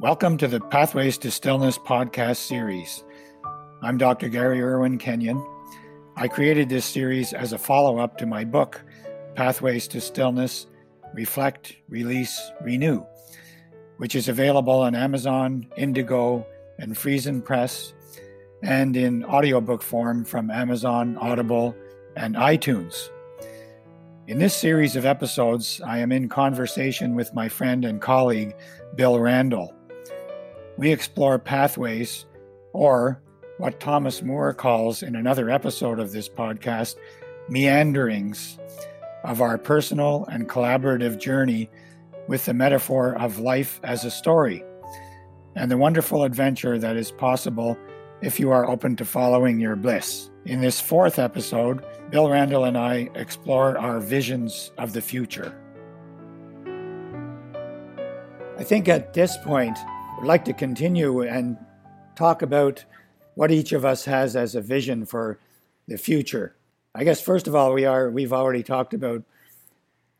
Welcome to the Pathways to Stillness podcast series. I'm Dr. Gary Irwin Kenyon. I created this series as a follow up to my book, Pathways to Stillness Reflect, Release, Renew, which is available on Amazon, Indigo, and Friesen Press, and in audiobook form from Amazon, Audible, and iTunes. In this series of episodes, I am in conversation with my friend and colleague, Bill Randall. We explore pathways, or what Thomas Moore calls in another episode of this podcast, meanderings of our personal and collaborative journey with the metaphor of life as a story and the wonderful adventure that is possible if you are open to following your bliss. In this fourth episode, Bill Randall and I explore our visions of the future. I think at this point, I'd like to continue and talk about what each of us has as a vision for the future. I guess first of all, we are we've already talked about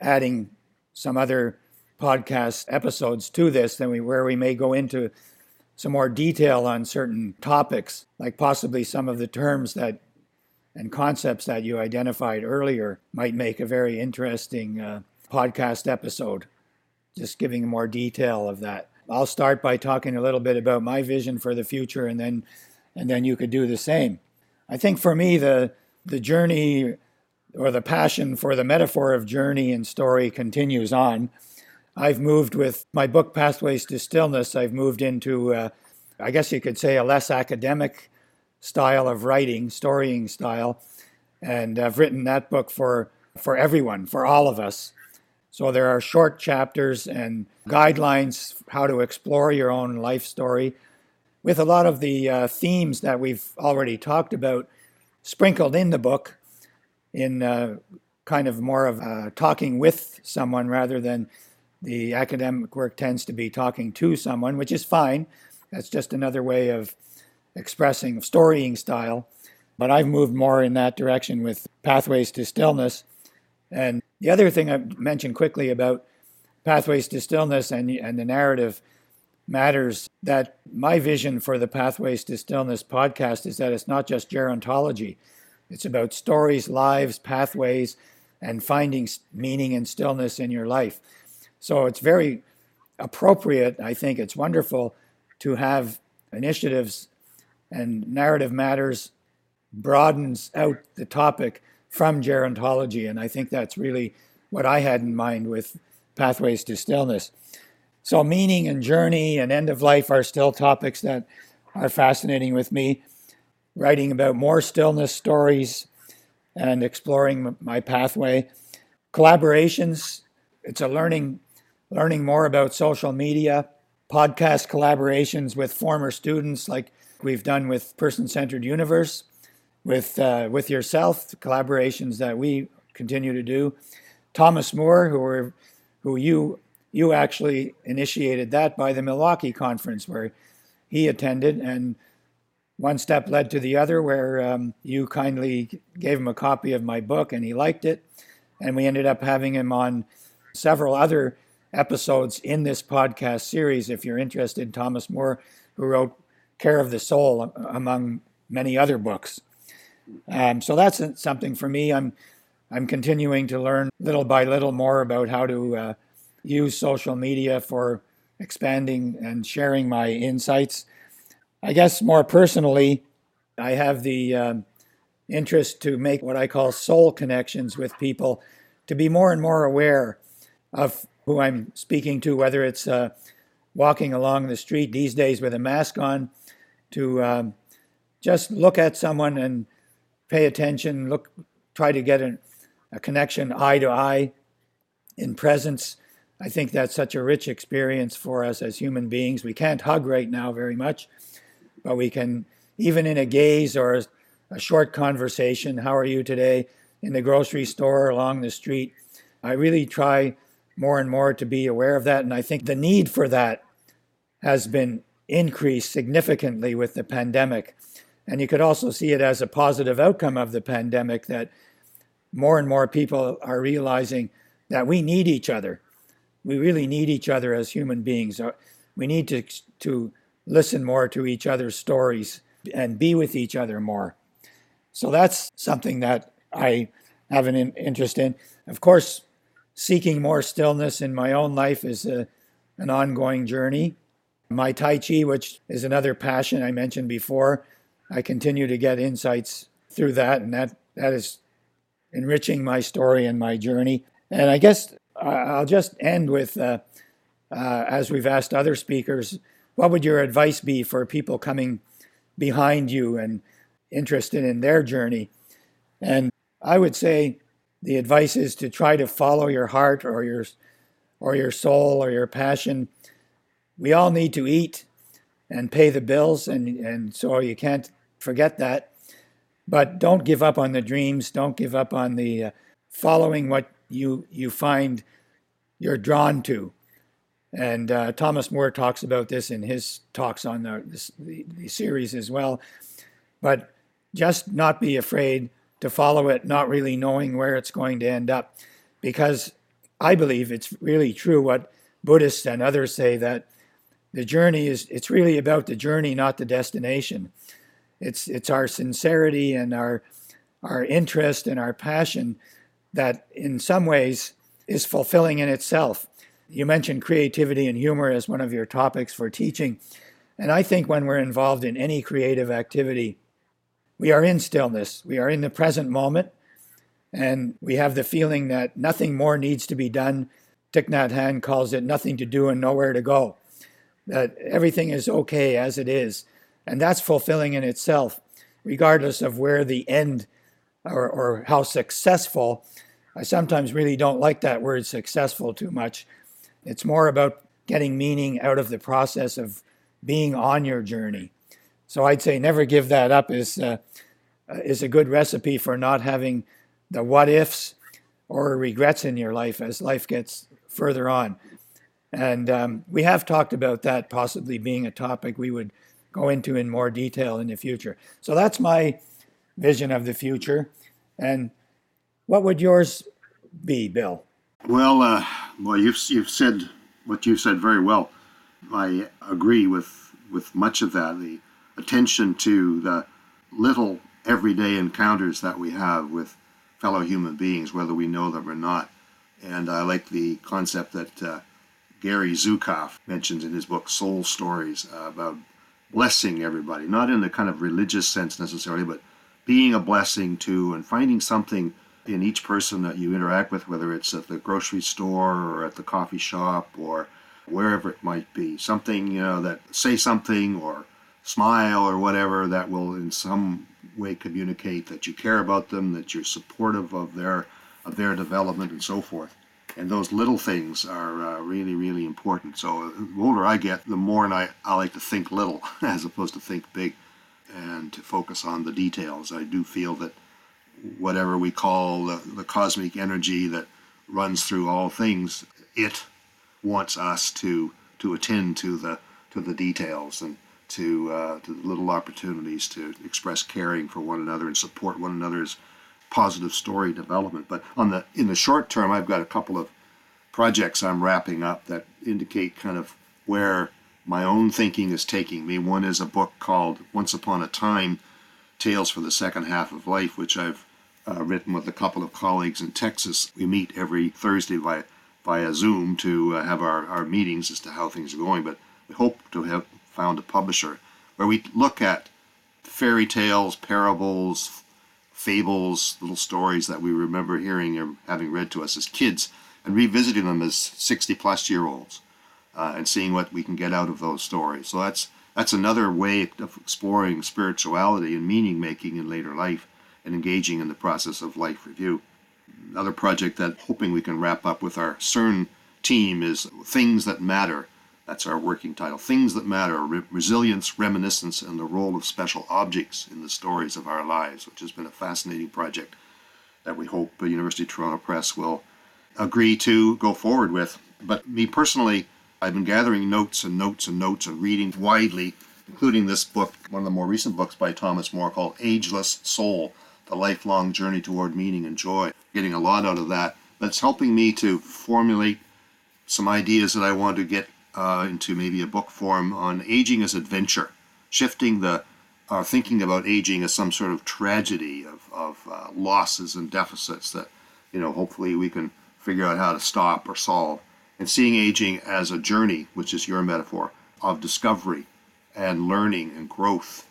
adding some other podcast episodes to this, then we where we may go into some more detail on certain topics, like possibly some of the terms that and concepts that you identified earlier might make a very interesting uh, podcast episode, just giving more detail of that. I'll start by talking a little bit about my vision for the future, and then and then you could do the same. I think for me the the journey or the passion for the metaphor of journey and story continues on. I've moved with my book Pathways to Stillness. I've moved into, uh, I guess you could say, a less academic style of writing, storying style, and I've written that book for for everyone, for all of us. So there are short chapters and guidelines how to explore your own life story, with a lot of the uh, themes that we've already talked about sprinkled in the book, in uh, kind of more of uh, talking with someone rather than the academic work tends to be talking to someone, which is fine. That's just another way of expressing storying style. But I've moved more in that direction with Pathways to Stillness. And the other thing I mentioned quickly about Pathways to Stillness and, and the narrative matters that my vision for the Pathways to Stillness podcast is that it's not just gerontology, it's about stories, lives, pathways, and finding meaning and stillness in your life. So it's very appropriate, I think it's wonderful to have initiatives and narrative matters broadens out the topic from gerontology. And I think that's really what I had in mind with Pathways to Stillness. So, meaning and journey and end of life are still topics that are fascinating with me. Writing about more stillness stories and exploring my pathway. Collaborations, it's a learning learning more about social media, podcast collaborations with former students like we've done with Person Centered Universe, with uh, with yourself, collaborations that we continue to do. Thomas Moore, who were, who you you actually initiated that by the Milwaukee conference where he attended, and one step led to the other, where um, you kindly gave him a copy of my book and he liked it, and we ended up having him on several other episodes in this podcast series. If you're interested, Thomas Moore, who wrote Care of the Soul, among many other books. Um, so that's something for me. I'm I'm continuing to learn little by little more about how to uh, use social media for expanding and sharing my insights. I guess more personally, I have the uh, interest to make what I call soul connections with people, to be more and more aware of who I'm speaking to, whether it's uh, walking along the street these days with a mask on, to um, just look at someone and pay attention, look, try to get a, a connection eye to eye in presence. I think that's such a rich experience for us as human beings. We can't hug right now very much, but we can, even in a gaze or a, a short conversation, how are you today, in the grocery store, along the street. I really try more and more to be aware of that. And I think the need for that has been increased significantly with the pandemic. And you could also see it as a positive outcome of the pandemic that more and more people are realizing that we need each other. We really need each other as human beings. Uh, we need to to listen more to each other's stories and be with each other more. So that's something that I have an interest in. Of course, seeking more stillness in my own life is a, an ongoing journey. My Tai Chi, which is another passion I mentioned before, I continue to get insights through that, and that, that is enriching my story and my journey. And I guess I'll just end with, uh, uh, as we've asked other speakers, what would your advice be for people coming behind you and interested in their journey? And I would say the advice is to try to follow your heart or your or your soul or your passion. We all need to eat and pay the bills, and, and so you can't forget that. But don't give up on the dreams. Don't give up on the uh, following what you you find you're drawn to. And uh, Thomas Moore talks about this in his talks on the, this, the, the series as well. But just not be afraid to follow it, not really knowing where it's going to end up. Because I believe it's really true what Buddhists and others say that the journey is it's really about the journey, not the destination. It's it's our sincerity and our our interest and our passion that in some ways is fulfilling in itself. You mentioned creativity and humor as one of your topics for teaching. And I think when we're involved in any creative activity, we are in stillness, we are in the present moment, and we have the feeling that nothing more needs to be done. Thich Nhat Hanh calls it nothing to do and nowhere to go, that everything is okay as it is. And that's fulfilling in itself, regardless of where the end or, or how successful. I sometimes really don't like that word successful too much it's more about getting meaning out of the process of being on your journey. So I'd say never give that up is uh, is a good recipe for not having the what ifs or regrets in your life as life gets further on. And um, we have talked about that possibly being a topic we would go into in more detail in the future. So that's my vision of the future. And what would yours be, Bill? Well, uh, well, you've you've said what you've said very well. I agree with with much of that. The attention to the little everyday encounters that we have with fellow human beings, whether we know them or not. And I like the concept that uh, Gary Zukav mentions in his book Soul Stories uh, about blessing everybody, not in the kind of religious sense necessarily, but being a blessing to and finding something in each person that you interact with, whether it's at the grocery store or at the coffee shop or wherever it might be. Something, you know, that say something or smile or whatever that will in some way communicate that you care about them, that you're supportive of their of their development and so forth. And those little things are uh, really, really important. So the older I get, the more I, I like to think little as opposed to think big and to focus on the details. I do feel that whatever we call the, the cosmic energy that runs through all things, it wants us to to attend to the to the details and to uh, to the little opportunities to express caring for one another and support one another's positive story development. But on the in the short term, I've got a couple of projects I'm wrapping up that indicate kind of where my own thinking is taking me. One is a book called Once Upon a Time Tales for the Second Half of Life, which I've uh, written with a couple of colleagues in Texas. We meet every Thursday via, via Zoom to uh, have our, our meetings as to how things are going, but we hope to have found a publisher where we look at fairy tales, parables, fables, little stories that we remember hearing or having read to us as kids and revisiting them as 60 plus year olds uh, and seeing what we can get out of those stories. So that's that's another way of exploring spirituality and meaning making in later life and engaging in the process of life review. Another project that hoping we can wrap up with our CERN team is Things That Matter. That's our working title. Things That Matter Re- Resilience, Reminiscence, and the Role of Special Objects in the Stories of Our Lives, which has been a fascinating project that we hope the University of Toronto Press will agree to go forward with. But me personally, I've been gathering notes and notes and notes and reading widely, including this book, one of the more recent books by Thomas Moore called Ageless Soul the lifelong journey toward meaning and joy. Getting a lot out of that. That's helping me to formulate some ideas that I want to get uh, into maybe a book form on aging as adventure, shifting the uh, thinking about aging as some sort of tragedy of, of uh, losses and deficits that you know hopefully we can figure out how to stop or solve, and seeing aging as a journey, which is your metaphor of discovery and learning and growth,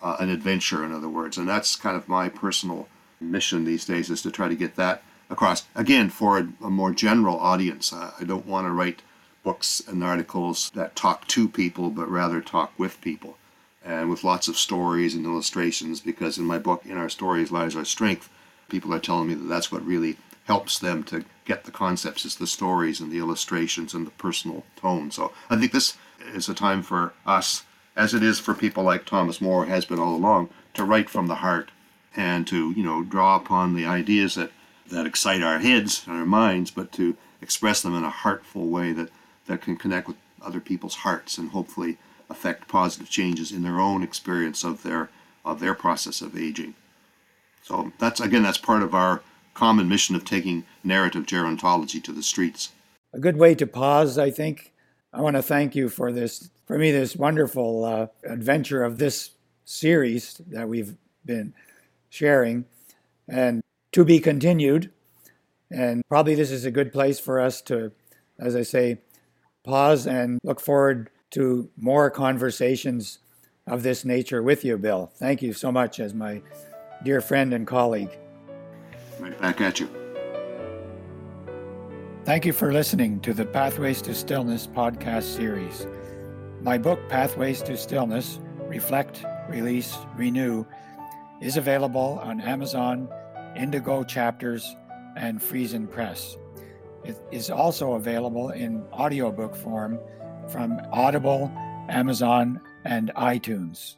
uh, an adventure, in other words, and that's kind of my personal mission these days is to try to get that across again for a, a more general audience. I don't want to write books and articles that talk to people, but rather talk with people and with lots of stories and illustrations because in my book, In Our Stories Lies Our Strength, people are telling me that that's what really helps them to get the concepts is the stories and the illustrations and the personal tone. So I think this is a time for us, as it is for people like Thomas Moore has been all along, to write from the heart and to you know draw upon the ideas that that excite our heads and our minds, but to express them in a heartful way that that can connect with other people's hearts and hopefully affect positive changes in their own experience of their of their process of aging. So that's again that's part of our common mission of taking narrative gerontology to the streets. A good way to pause, I think. I want to thank you for this, for me, this wonderful uh, adventure of this series that we've been sharing, and to be continued. And probably this is a good place for us to, as I say, pause and look forward to more conversations of this nature with you, Bill. Thank you so much as my dear friend and colleague. Right back at you. Thank you for listening to the Pathways to Stillness podcast series. My book, Pathways to Stillness Reflect, Release, Renew, is available on Amazon, Indigo Chapters, and Friesen Press. It is also available in audiobook form from Audible, Amazon, and iTunes.